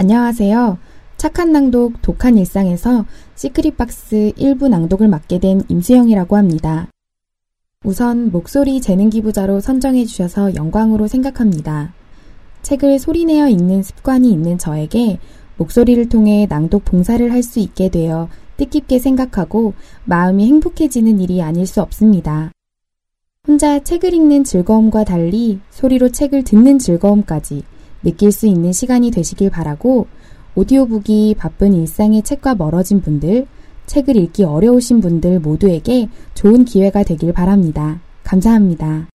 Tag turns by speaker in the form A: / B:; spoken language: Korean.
A: 안녕하세요. 착한 낭독, 독한 일상에서 시크릿 박스 1부 낭독을 맡게 된 임수영이라고 합니다. 우선 목소리 재능 기부자로 선정해 주셔서 영광으로 생각합니다. 책을 소리내어 읽는 습관이 있는 저에게 목소리를 통해 낭독 봉사를 할 수 있게 되어 뜻깊게 생각하고 마음이 행복해지는 일이 아닐 수 없습니다. 혼자 책을 읽는 즐거움과 달리 소리로 책을 듣는 즐거움까지 느낄 수 있는 시간이 되시길 바라고 오디오북이 바쁜 일상의 책과 멀어진 분들, 책을 읽기 어려우신 분들 모두에게 좋은 기회가 되길 바랍니다. 감사합니다.